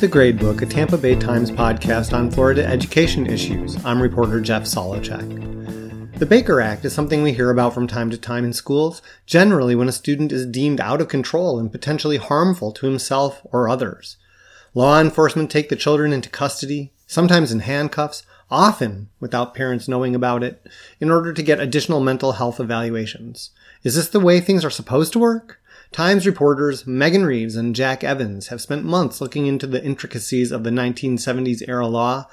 The Gradebook, a Tampa Bay Times podcast on Florida education issues. I'm reporter Jeff Solochek. The Baker Act is something we hear about from time to time in schools, generally when a student is deemed out of control and potentially harmful to himself or others. Law enforcement take the children into custody, sometimes in handcuffs, often without parents knowing about it, in order to get additional mental health evaluations. Is this the way things are supposed to work? Times reporters Megan Reeves and Jack Evans have spent months looking into the intricacies of the 1970s era law,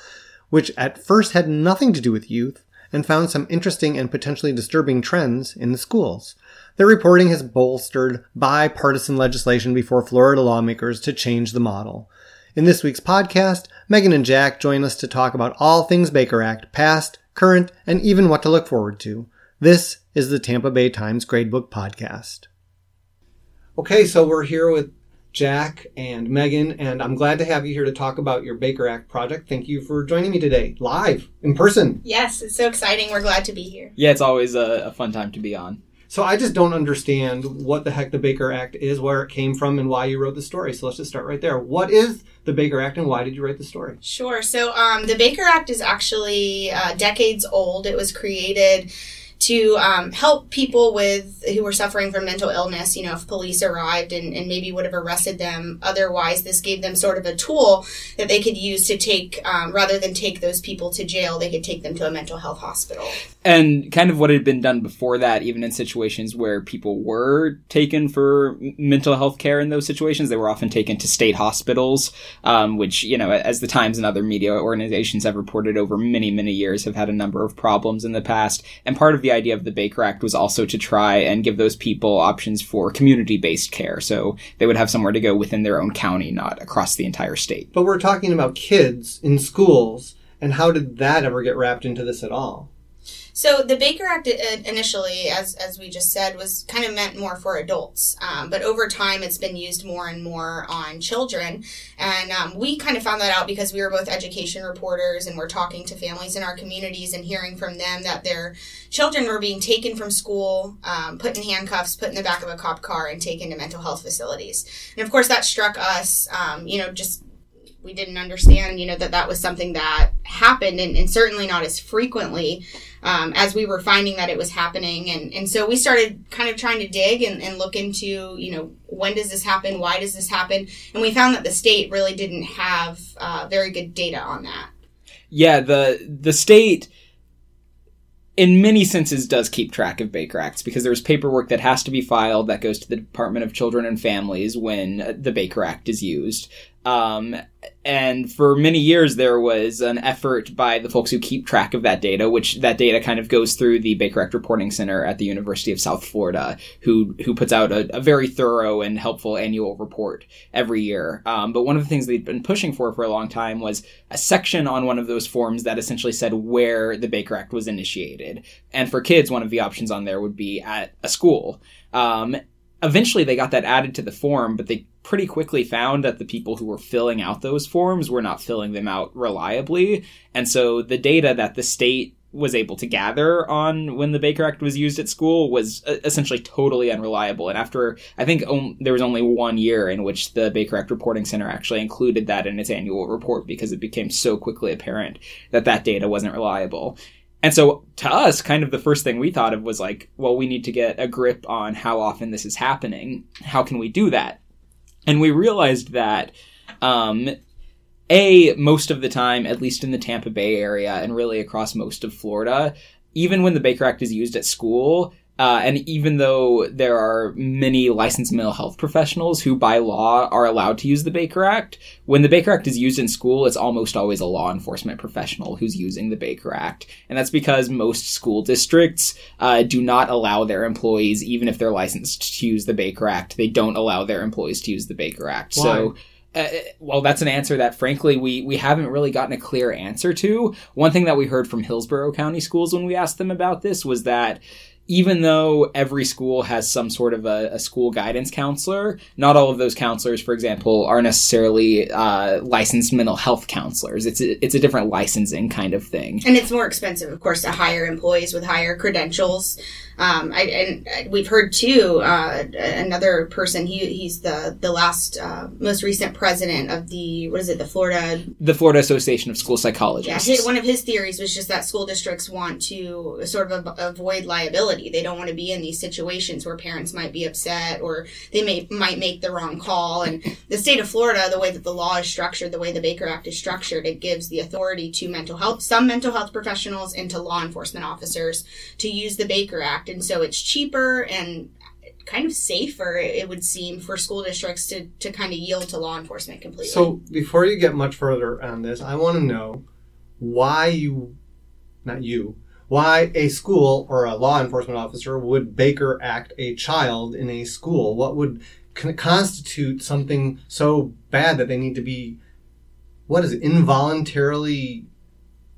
which at first had nothing to do with youth, and found some interesting and potentially disturbing trends in the schools. Their reporting has bolstered bipartisan legislation before Florida lawmakers to change the model. In this week's podcast, Megan and Jack join us to talk about all things Baker Act, past, current, and even what to look forward to. This is the Tampa Bay Times Gradebook Podcast. Okay, so we're here with Jack and Megan, and I'm glad to have you here to talk about your Baker Act project. Thank you for joining me today, live, in person. Yes, it's so exciting. We're glad to be here. Yeah, it's always a, a fun time to be on. So I just don't understand what the heck the Baker Act is, where it came from, and why you wrote the story. So let's just start right there. What is the Baker Act, and why did you write the story? Sure. So um, the Baker Act is actually uh, decades old. It was created to um, help people with who were suffering from mental illness. You know, if police arrived and, and maybe would have arrested them otherwise, this gave them sort of a tool that they could use to take um, rather than take those people to jail, they could take them to a mental health hospital. And kind of what had been done before that, even in situations where people were taken for mental health care in those situations, they were often taken to state hospitals, um, which, you know, as the Times and other media organizations have reported over many, many years, have had a number of problems in the past. And part of the idea of the Baker Act was also to try and give those people options for community based care. So they would have somewhere to go within their own county, not across the entire state. But we're talking about kids in schools, and how did that ever get wrapped into this at all? So the Baker Act uh, initially, as as we just said, was kind of meant more for adults, um, but over time it's been used more and more on children, and um, we kind of found that out because we were both education reporters and we're talking to families in our communities and hearing from them that their children were being taken from school, um, put in handcuffs, put in the back of a cop car, and taken to mental health facilities. And of course, that struck us. Um, you know, just we didn't understand, you know, that that was something that happened and, and certainly not as frequently um, as we were finding that it was happening. And, and so we started kind of trying to dig and, and look into, you know, when does this happen? Why does this happen? And we found that the state really didn't have uh, very good data on that. Yeah, the the state in many senses does keep track of Baker Acts because there's paperwork that has to be filed that goes to the Department of Children and Families when the Baker Act is used. Um, and for many years, there was an effort by the folks who keep track of that data, which that data kind of goes through the Baker Act Reporting Center at the University of South Florida, who who puts out a, a very thorough and helpful annual report every year. Um, but one of the things they'd been pushing for for a long time was a section on one of those forms that essentially said where the Baker Act was initiated. And for kids, one of the options on there would be at a school. Um, eventually they got that added to the form, but they pretty quickly found that the people who were filling out those forms were not filling them out reliably. And so the data that the state was able to gather on when the Baker Act was used at school was uh, essentially totally unreliable. And after, I think there was only one year in which the Baker Act Reporting Center actually included that in its annual report because it became so quickly apparent that that data wasn't reliable. And so to us, kind of the first thing we thought of was like, well, we need to get a grip on how often this is happening. How can we do that? And we realized that, um, a, most of the time, at least in the Tampa Bay area and really across most of Florida, even when the Baker Act is used at school, uh, and even though there are many licensed mental health professionals who, by law, are allowed to use the Baker Act, when the Baker Act is used in school, it's almost always a law enforcement professional who's using the Baker Act. And that's because most school districts uh, do not allow their employees, even if they're licensed to use the Baker Act, they don't allow their employees to use the Baker Act. Why? So. Uh, well, that's an answer that, frankly, we we haven't really gotten a clear answer to. One thing that we heard from Hillsborough County schools when we asked them about this was that even though every school has some sort of a, a, school guidance counselor, not all of those counselors, for example, are necessarily uh, licensed mental health counselors. It's a, it's a different licensing kind of thing. And it's more expensive, of course, to hire employees with higher credentials Um, I, and we've heard too uh, another person. He he's the the last uh, most recent president of the what is it? The Florida the Florida Association of School Psychologists. Yeah, one of his theories was just that school districts want to sort of avoid liability. They don't want to be in these situations where parents might be upset or they may might make the wrong call. And the state of Florida, the way that the law is structured, the way the Baker Act is structured, it gives the authority to mental health, some mental health professionals, and to law enforcement officers to use the Baker Act and so it's cheaper and kind of safer, it would seem, for school districts to, to kind of yield to law enforcement completely. So before you get much further on this, I want to know why you, not you, why a school or a law enforcement officer would Baker Act a child in a school. What would constitute something so bad that they need to be, what is it, involuntarily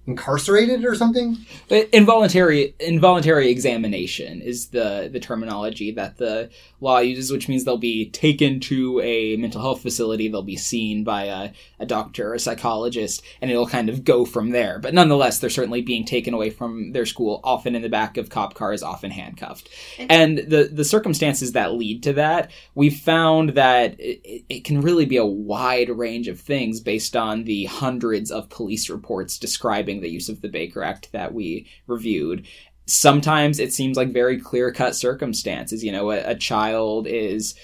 incarcerated or something? Involuntary involuntary examination is the the terminology that the law uses, which means they'll be taken to a mental health facility, they'll be seen by a, a doctor, or a psychologist, and it'll kind of go from there. But nonetheless, they're certainly being taken away from their school, often in the back of cop cars, often handcuffed. And the the circumstances that lead to that, we've found that it, it can really be a wide range of things based on the hundreds of police reports describing the use of the Baker Act that we reviewed. Sometimes it seems like very clear cut circumstances. You know, a, a child is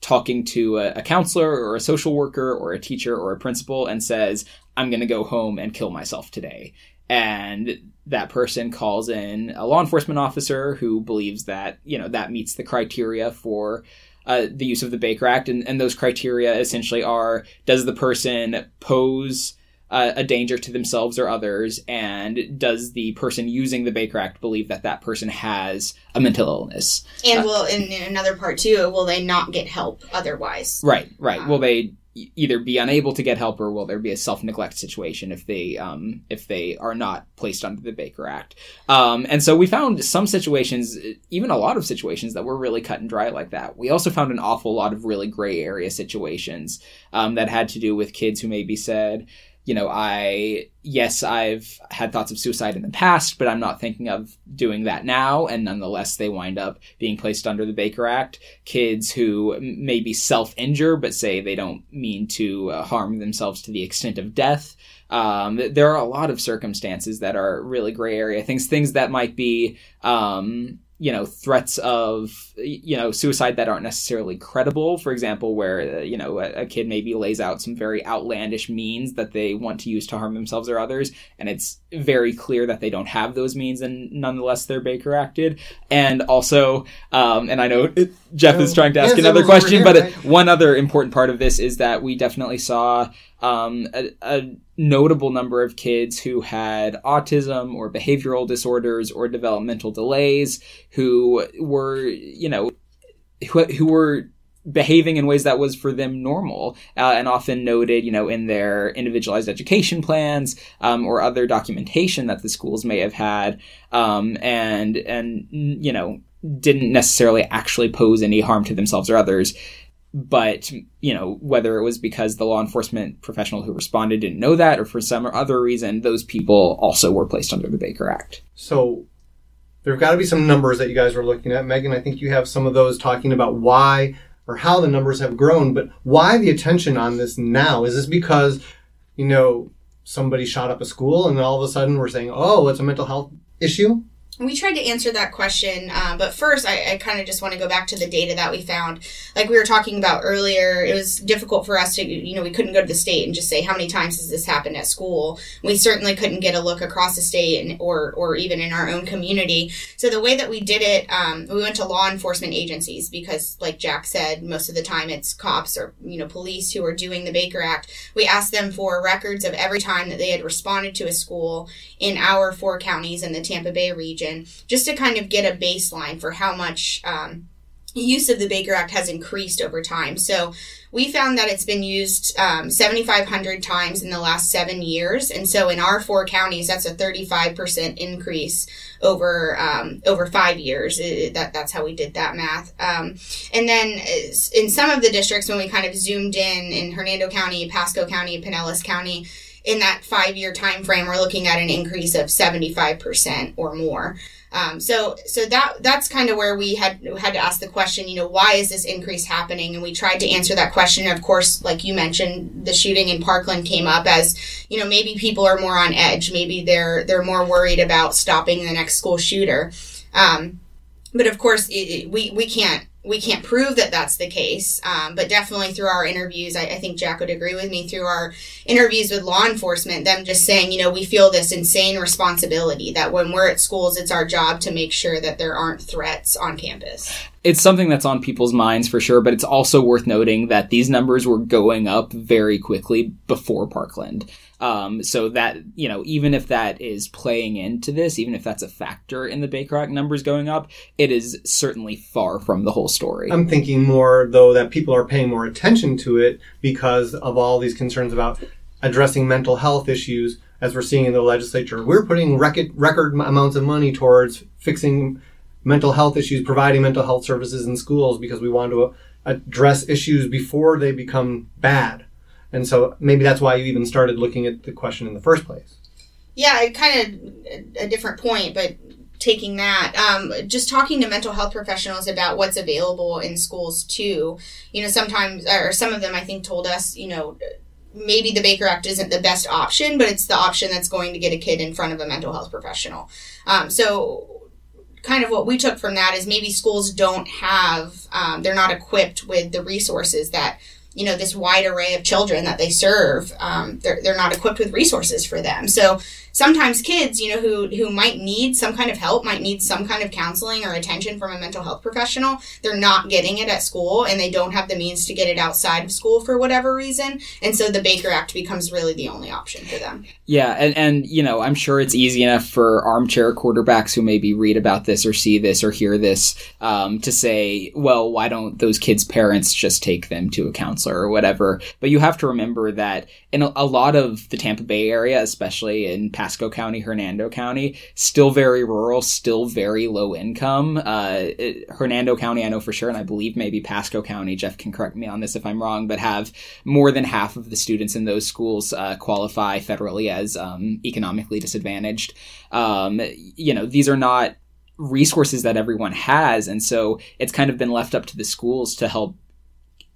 talking to a, a, counselor or a social worker or a teacher or a principal and says, I'm going to go home and kill myself today. And that person calls in a law enforcement officer who believes that, you know, that meets the criteria for uh, the use of the Baker Act. And, and those criteria essentially are does the person pose uh, a danger to themselves or others, and does the person using the Baker Act believe that that person has a mental illness? And uh, will, in, in, another part too, will they not get help otherwise? Right, right. Um, will they either be unable to get help or will there be a self neglect situation if they um, if they are not placed under the Baker Act? Um, and so we found some situations, even a lot of situations that were really cut and dry like that. We also found an awful lot of really gray area situations um, that had to do with kids who maybe said you know, I, yes, I've had thoughts of suicide in the past, but I'm not thinking of doing that now. And nonetheless, they wind up being placed under the Baker Act. Kids who maybe self injure, but say they don't mean to uh, harm themselves to the extent of death. Um, there are a lot of circumstances that are really gray area things, things that might be, um, you know threats of you know suicide that aren't necessarily credible for example where uh, you know a, a, kid maybe lays out some very outlandish means that they want to use to harm themselves or others and it's very clear that they don't have those means and nonetheless they're baker acted and also um, and i know jeff is trying to ask yes, another question here, but right? one other important part of this is that we definitely saw um, a, a, notable number of kids who had autism or behavioral disorders or developmental delays who were, you know, who, who were behaving in ways that was for them normal uh, and often noted you know in their individualized education plans um, or other documentation that the schools may have had um, and and you know didn't necessarily actually pose any harm to themselves or others but you know whether it was because the law enforcement professional who responded didn't know that or for some other reason those people also were placed under the baker act. So there have got to be some numbers that you guys were looking at. Megan i think you have some of those talking about why or how the numbers have grown but why the attention on this now? Is this because you know somebody shot up a school and all of a sudden we're saying oh it's a mental health issue we tried to answer that question, uh, but first, I, I kind of just want to go back to the data that we found. Like we were talking about earlier, it was difficult for us to, you know, we couldn't go to the state and just say how many times has this happened at school. We certainly couldn't get a look across the state and, or or even in our own community. So the way that we did it, um, we went to law enforcement agencies because, like Jack said, most of the time it's cops or you know police who are doing the Baker Act. We asked them for records of every time that they had responded to a school in our four counties in the Tampa Bay region just to kind of get a baseline for how much um, use of the Baker Act has increased over time. So we found that it's been used um, 7,500 times in the last seven years, and so in our four counties, that's a 35% increase over um, over five years. It, that that's how we did that math. Um, and then uh, in some of the districts, when we kind of zoomed in in Hernando County, Pasco County, Pinellas County in that five year time frame, we're looking at an increase of 75% or more. Um, so so that that's kind of where we had had to ask the question, you know, why is this increase happening? And we tried to answer that question. Of course, like you mentioned, the shooting in Parkland came up as, you know, maybe people are more on edge. Maybe they're they're more worried about stopping the next school shooter. Um, but of course, it, it, we we can't we can't prove that that's the case, um, but definitely through our interviews, I, I, think Jack would agree with me. Through our interviews with law enforcement, them just saying, you know, we feel this insane responsibility that when we're at schools, it's our job to make sure that there aren't threats on campus. It's something that's on people's minds for sure, but it's also worth noting that these numbers were going up very quickly before Parkland. Um, so that, you know, even if that is playing into this, even if that's a factor in the Baker numbers going up, it is certainly far from the whole story. I'm thinking more, though, that people are paying more attention to it because of all these concerns about addressing mental health issues, as we're seeing in the legislature. We're putting record, record amounts of money towards fixing mental health issues, providing mental health services in schools because we want to address issues before they become bad. And so maybe that's why you even started looking at the question in the first place. Yeah, kind of a different point, but taking that, um, just talking to mental health professionals about what's available in schools too. You know, sometimes, or some of them I think told us, you know, maybe the Baker Act isn't the best option, but it's the option that's going to get a kid in front of a mental health professional. Um, so kind of what we took from that is maybe schools don't have, um, they're not equipped with the resources that you know this wide array of children that they serve um, they're, they're not equipped with resources for them. So sometimes kids, you know, who, who might need some kind of help, might need some kind of counseling or attention from a mental health professional, they're not getting it at school and they don't have the means to get it outside of school for whatever reason. And so the Baker Act becomes really the only option for them. Yeah. And, and you know, I'm sure it's easy enough for armchair quarterbacks who maybe read about this or see this or hear this um, to say, well, why don't those kids' parents just take them to a counselor or whatever? But you have to remember that in a, a lot of the Tampa Bay area, especially in Pasco County, Hernando County, still very rural, still very low income. Uh, it, Hernando County, I know for sure, and I believe maybe Pasco County, Jeff can correct me on this if I'm wrong, but have more than half of the students in those schools uh, qualify federally as um, economically disadvantaged. Um, you know, these are not resources that everyone has, and so it's kind of been left up to the schools to help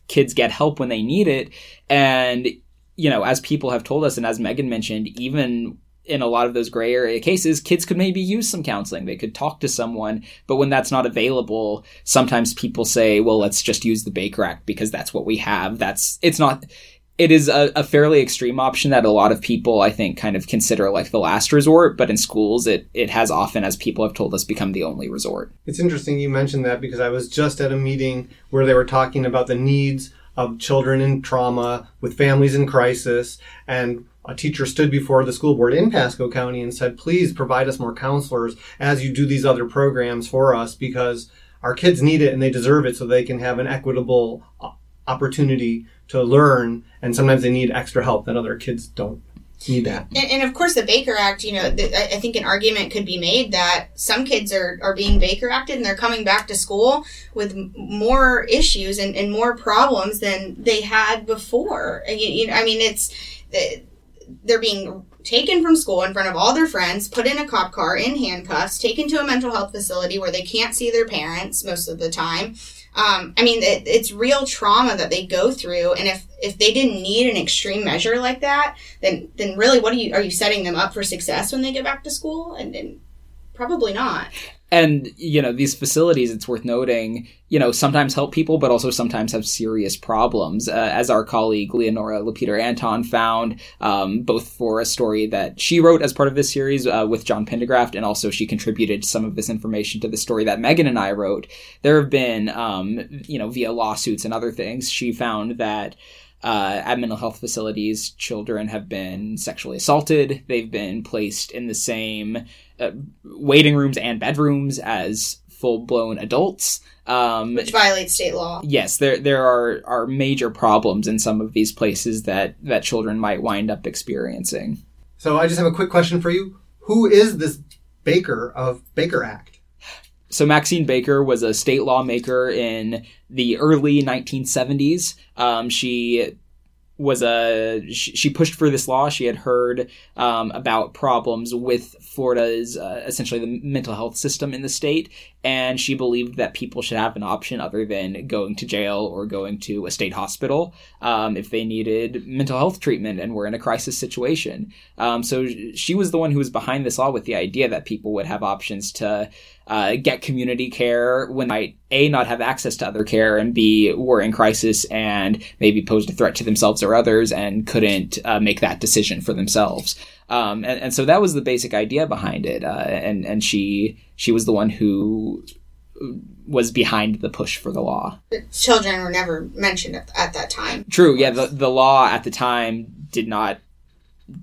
kids get help when they need it. And you know, as people have told us, and as Megan mentioned, even in a lot of those gray area cases, kids could maybe use some counseling. They could talk to someone, but when that's not available, sometimes people say, well, let's just use the Baker Act because that's what we have. That's, it's not, it is a, a, fairly extreme option that a lot of people, I think, kind of consider like the last resort, but in schools, it, it has often, as people have told us, become the only resort. It's interesting you mentioned that because I was just at a meeting where they were talking about the needs of children in trauma with families in crisis and a teacher stood before the school board in Pasco County and said, please provide us more counselors as you do these other programs for us because our kids need it and they deserve it so they can have an equitable opportunity to learn. And sometimes they need extra help that other kids don't need that. And, and of course, the Baker Act, you know, the, I think an argument could be made that some kids are, are being Baker Acted and they're coming back to school with more issues and, and more problems than they had before. You, you know, I mean, it's they're being taken from school in front of all their friends, put in a cop car in handcuffs, taken to a mental health facility where they can't see their parents most of the time. Um, I mean, it, it's real trauma that they go through, and if if they didn't need an extreme measure like that, then then really, what are you are you setting them up for success when they get back to school? And, and probably not. And you know these facilities it's worth noting you know sometimes help people but also sometimes have serious problems. Uh, as our colleague leonora lapeter anton found um, both for a story that she wrote as part of this series uh, with john pendygraft and also she contributed some of this information to the story that megan and i wrote there have been um, you know via lawsuits and other things she found that uh, at mental health facilities, children have been sexually assaulted. They've been placed in the same uh, waiting rooms and bedrooms as full blown adults. Um, Which violates state law. Yes, there there are are major problems in some of these places that that children might wind up experiencing. So I just have a quick question for you. Who is this Baker of Baker Act? So Maxine Baker was a state lawmaker in the early 1970s. Um, she was a she pushed for this law. She had heard um, about problems with Florida's uh, essentially the mental health system in the state, and she believed that people should have an option other than going to jail or going to a state hospital um, if they needed mental health treatment and were in a crisis situation. Um, so she was the one who was behind this law with the idea that people would have options to uh, get community care when they might a not have access to other care and b were in crisis and maybe posed a threat to themselves or others and couldn't uh, make that decision for themselves. Um, and, and, so that was the basic idea behind it. Uh, and and she she was the one who was behind the push for the law. Children were never mentioned at, at that time. True. Yeah. The the law at the time did not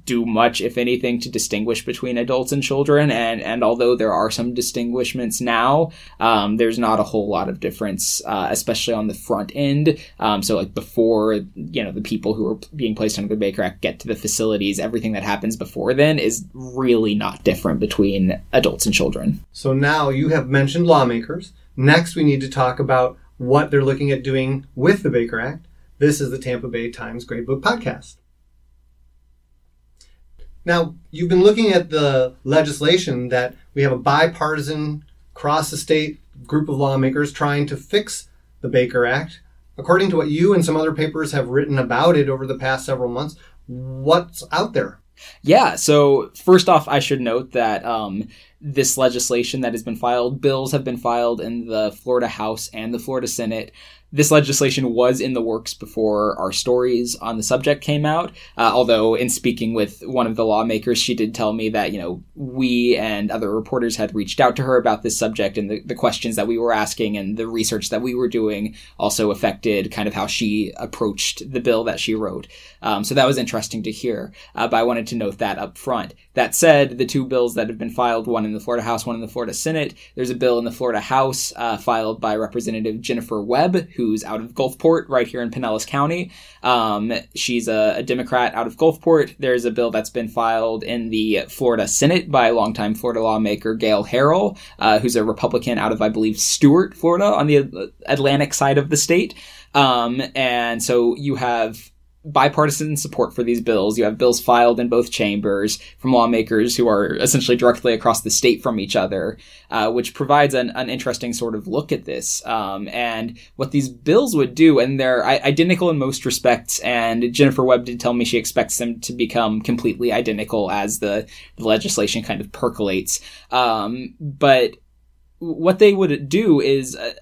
do much, if anything, to distinguish between adults and children. And and although there are some distinguishments now, um, there's not a whole lot of difference, uh, especially on the front end. Um, so like before, you know, the people who are being placed under the Baker Act get to the facilities, everything that happens before then is really not different between adults and children. So now you have mentioned lawmakers. Next, we need to talk about what they're looking at doing with the Baker Act. This is the Tampa Bay Times Gradebook Podcast. Now, you've been looking at the legislation that we have a bipartisan, cross the state group of lawmakers trying to fix the Baker Act. According to what you and some other papers have written about it over the past several months, what's out there? Yeah, so first off, I should note that um, this legislation that has been filed, bills have been filed in the Florida House and the Florida Senate this legislation was in the works before our stories on the subject came out. Uh, although, in speaking with one of the lawmakers, she did tell me that, you know, we and other reporters had reached out to her about this subject and the, the questions that we were asking and the research that we were doing also affected kind of how she approached the bill that she wrote. Um, so that was interesting to hear. Uh, but I wanted to note that up front. That said, the two bills that have been filed, one in the Florida House, one in the Florida Senate, there's a bill in the Florida House uh, filed by Representative Jennifer Webb, who who's out of Gulfport, right here in Pinellas County. Um, she's a, a, Democrat out of Gulfport. There's a bill that's been filed in the Florida Senate by longtime Florida lawmaker Gayle Harrell, uh, who's a Republican out of, I believe, Stuart, Florida, on the Atlantic side of the state. Um, and so you have bipartisan support for these bills. You have bills filed in both chambers from lawmakers who are essentially directly across the state from each other, uh, which provides an, an, interesting sort of look at this um, and what these bills would do. And they're identical in most respects. And Jennifer Webb did tell me she expects them to become completely identical as the, the legislation kind of percolates. Um, but what they would do is uh,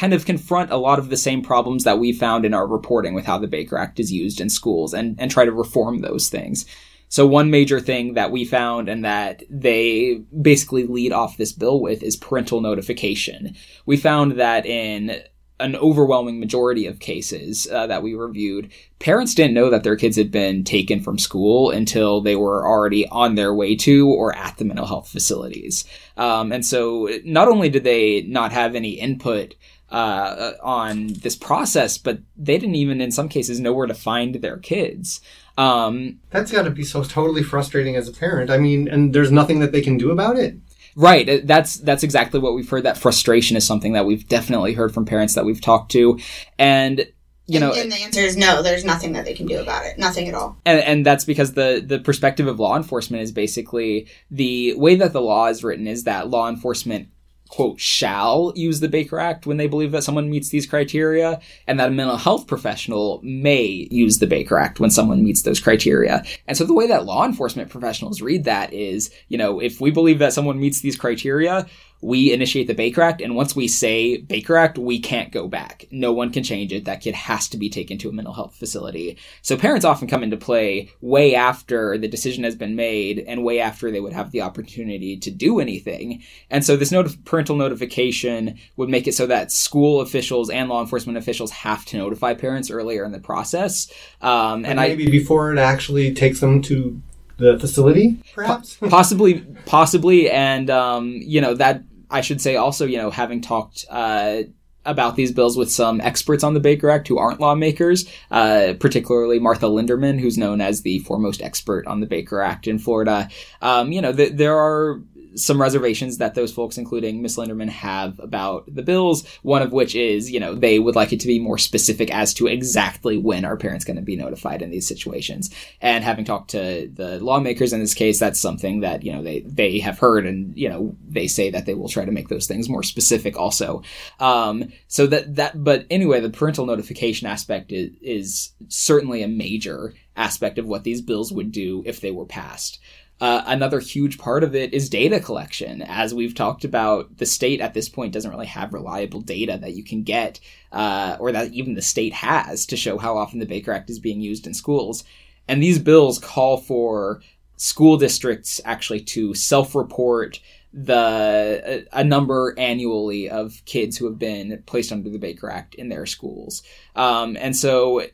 kind of confront a lot of the same problems that we found in our reporting with how the Baker Act is used in schools and, and try to reform those things. So one major thing that we found and that they basically lead off this bill with is parental notification. We found that in an overwhelming majority of cases uh, that we reviewed, parents didn't know that their kids had been taken from school until they were already on their way to or at the mental health facilities. Um, and so not only did they not have any input uh, on this process, but they didn't even, in some cases, know where to find their kids. Um, That's got to be so totally frustrating as a parent. I mean, and there's nothing that they can do about it. Right. Uh, that's that's exactly what we've heard. That frustration is something that we've definitely heard from parents that we've talked to, and you know, and, the answer is no. There's nothing that they can do about it. Nothing at all. And, and that's because the the perspective of law enforcement is basically the way that the law is written is that law enforcement quote shall use the Baker Act when they believe that someone meets these criteria, and that a mental health professional may use the Baker Act when someone meets those criteria. And so the way that law enforcement professionals read that is, you know, if we believe that someone meets these criteria, we initiate the Baker Act, and once we say Baker Act, we can't go back. No one can change it. That kid has to be taken to a mental health facility. So parents often come into play way after the decision has been made and way after they would have the opportunity to do anything. And so this not- parental notification would make it so that school officials and law enforcement officials have to notify parents earlier in the process. Um, and, maybe I, before it actually takes them to the facility, perhaps possibly, possibly, and um, you know that I should say also, you know, having talked uh, about these bills with some experts on the Baker Act who aren't lawmakers, uh, particularly Martha Lenderman, who's known as the foremost expert on the Baker Act in Florida. Um, you know, th- there are some reservations that those folks, including Miss Lenderman, have about the bills. One of which is, you know, they would like it to be more specific as to exactly when our parents going to be notified in these situations. And having talked to the lawmakers in this case, that's something that you know they they have heard, and you know they say that they will try to make those things more specific also. Um, so that that, but anyway, the parental notification aspect is, is certainly a major aspect of what these bills would do if they were passed. Uh, another huge part of it is data collection. As we've talked about, the state at this point doesn't really have reliable data that you can get, uh, or that even the state has to show how often the Baker Act is being used in schools. And these bills call for school districts actually to self report the a number annually of kids who have been placed under the Baker Act in their schools. Um, and so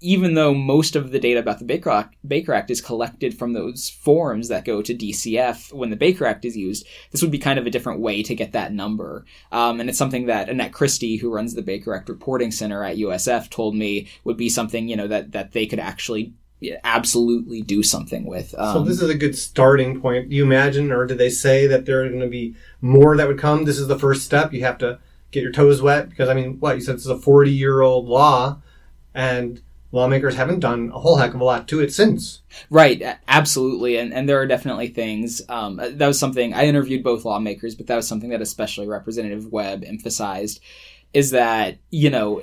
even though most of the data about the Baker Act, Baker Act is collected from those forms that go to DCF when the Baker Act is used, this would be kind of a different way to get that number. Um, and it's something that Annette Christy, who runs the Baker Act Reporting Center at USF, told me would be something you know that that they could actually absolutely do something with. Um, so this is a good starting point. Do you imagine, or do they say that there are going to be more that would come? This is the first step. You have to get your toes wet because I mean, what you said this is a forty-year-old law, and lawmakers haven't done a whole heck of a lot to it since. Right, absolutely, and and there are definitely things. Um, that was something I interviewed both lawmakers, but that was something that especially Representative Webb emphasized, is that you know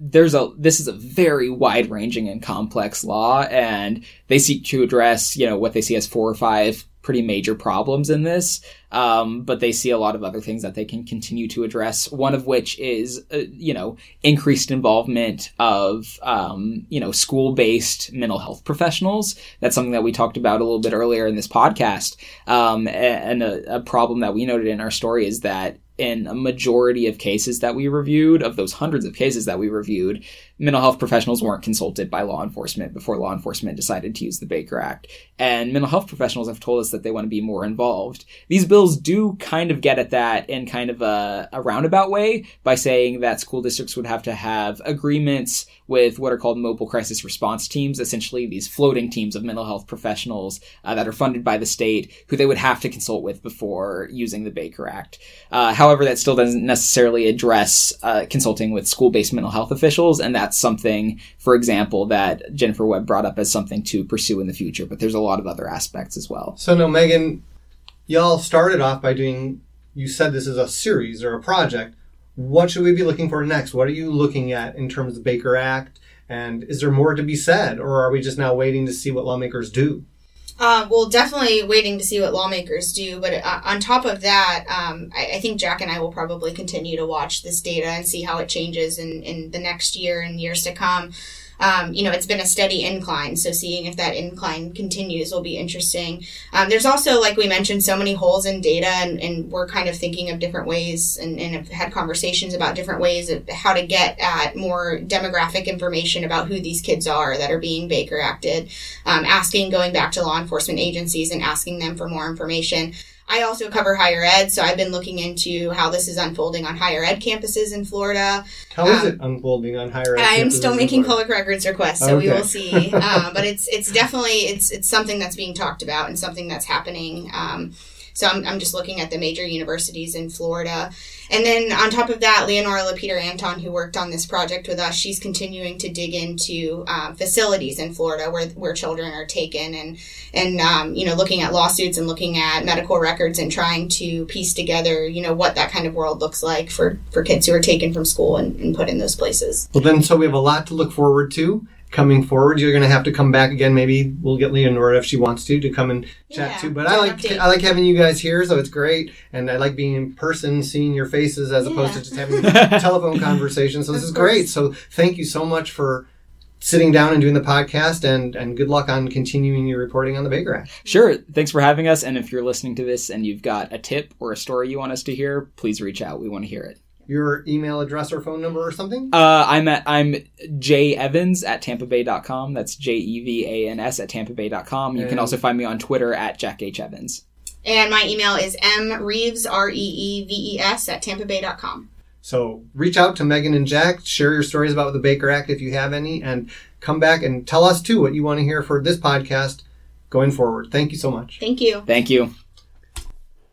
there's a this is a very wide ranging and complex law and they seek to address you know what they see as four or five pretty major problems in this um, but they see a lot of other things that they can continue to address one of which is uh, you know increased involvement of um, you know school based mental health professionals. That's something that we talked about a little bit earlier in this podcast. Um, and a, a problem that we noted in our story is that in a majority of cases that we reviewed, of those hundreds of cases that we reviewed, mental health professionals weren't consulted by law enforcement before law enforcement decided to use the Baker Act. And mental health professionals have told us that they want to be more involved. These bills do kind of get at that in kind of a, a roundabout way by saying that school districts would have to have agreements with what are called mobile crisis response teams, essentially these floating teams of mental health professionals uh, that are funded by the state, who they would have to consult with before using the Baker Act. Uh, however, that still doesn't necessarily address uh, consulting with school based mental health officials, and that that's something, for example, that Jennifer Webb brought up as something to pursue in the future. But there's a lot of other aspects as well. So, no, Megan, y'all started off by doing, you said this is a series or a project. What should we be looking for next? What are you looking at in terms of Baker Act? And is there more to be said, or are we just now waiting to see what lawmakers do? Uh, well, definitely waiting to see what lawmakers do. But uh, on top of that, um, I, I, think Jack and I will probably continue to watch this data and see how it changes in, in the next year and years to come um, you know, it's been a steady incline. So seeing if that incline continues will be interesting. Um, there's also, like we mentioned, so many holes in data, and, and we're kind of thinking of different ways and, and have had conversations about different ways of how to get at more demographic information about who these kids are that are being Baker acted. Um, asking, going back to law enforcement agencies and asking them for more information. I also cover higher ed, so I've been looking into how this is unfolding on higher ed campuses in Florida. How um, is it unfolding on higher ed? I am still making public records requests, so okay. we will see. uh, but it's it's definitely it's it's something that's being talked about and something that's happening. Um, so I'm, I'm just looking at the major universities in Florida. And then on top of that, Leonora Lapeter Anton, who worked on this project with us, she's continuing to dig into um, facilities in Florida where, where children are taken and, and um, you know, looking at lawsuits and looking at medical records and trying to piece together, you know, what that kind of world looks like for, for kids who are taken from school and, and put in those places. Well, then, so we have a lot to look forward to coming forward. You're going to have to come back again. Maybe we'll get Leonora if she wants to to come and chat yeah, too. But I like update. I like having you guys here, so it's great, and I like being in person, seeing your faces as yeah. opposed to just having telephone conversations. So this is great. So thank you so much for sitting down and doing the podcast and and good luck on continuing your reporting on the Baker Act. Sure. Thanks for having us and if you're listening to this and you've got a tip or a story you want us to hear, please reach out. We want to hear it your email address or phone number or something? Uh, I'm at I'm J Evans at TampaBay.com. That's J E V A N S at TampaBay.com. You and can also find me on Twitter at Jack H Evans. And my email is M Reeves R E E V E S at TampaBay.com. So reach out to Megan and Jack, share your stories about the Baker Act if you have any, and come back and tell us too what you want to hear for this podcast going forward. Thank you so much. Thank you. Thank you.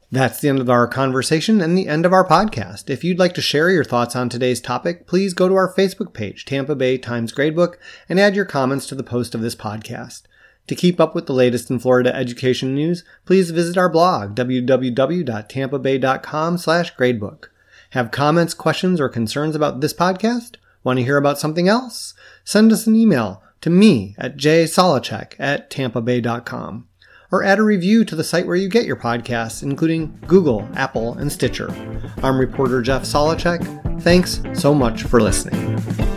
That's the end of our conversation and the end of our podcast. If you'd like to share your thoughts on today's topic, please go to our Facebook page, Tampa Bay Times Gradebook, and add your comments to the post of this podcast. To keep up with the latest in Florida education news, please visit our blog, www.tampabay.com slash gradebook. Have comments, questions, or concerns about this podcast? Want to hear about something else? Send us an email to me at jsolochek at tampabay.com or add a review to the site where you get your podcasts, including Google, Apple, and Stitcher. I'm reporter Jeff Solochek. Thanks so much for listening.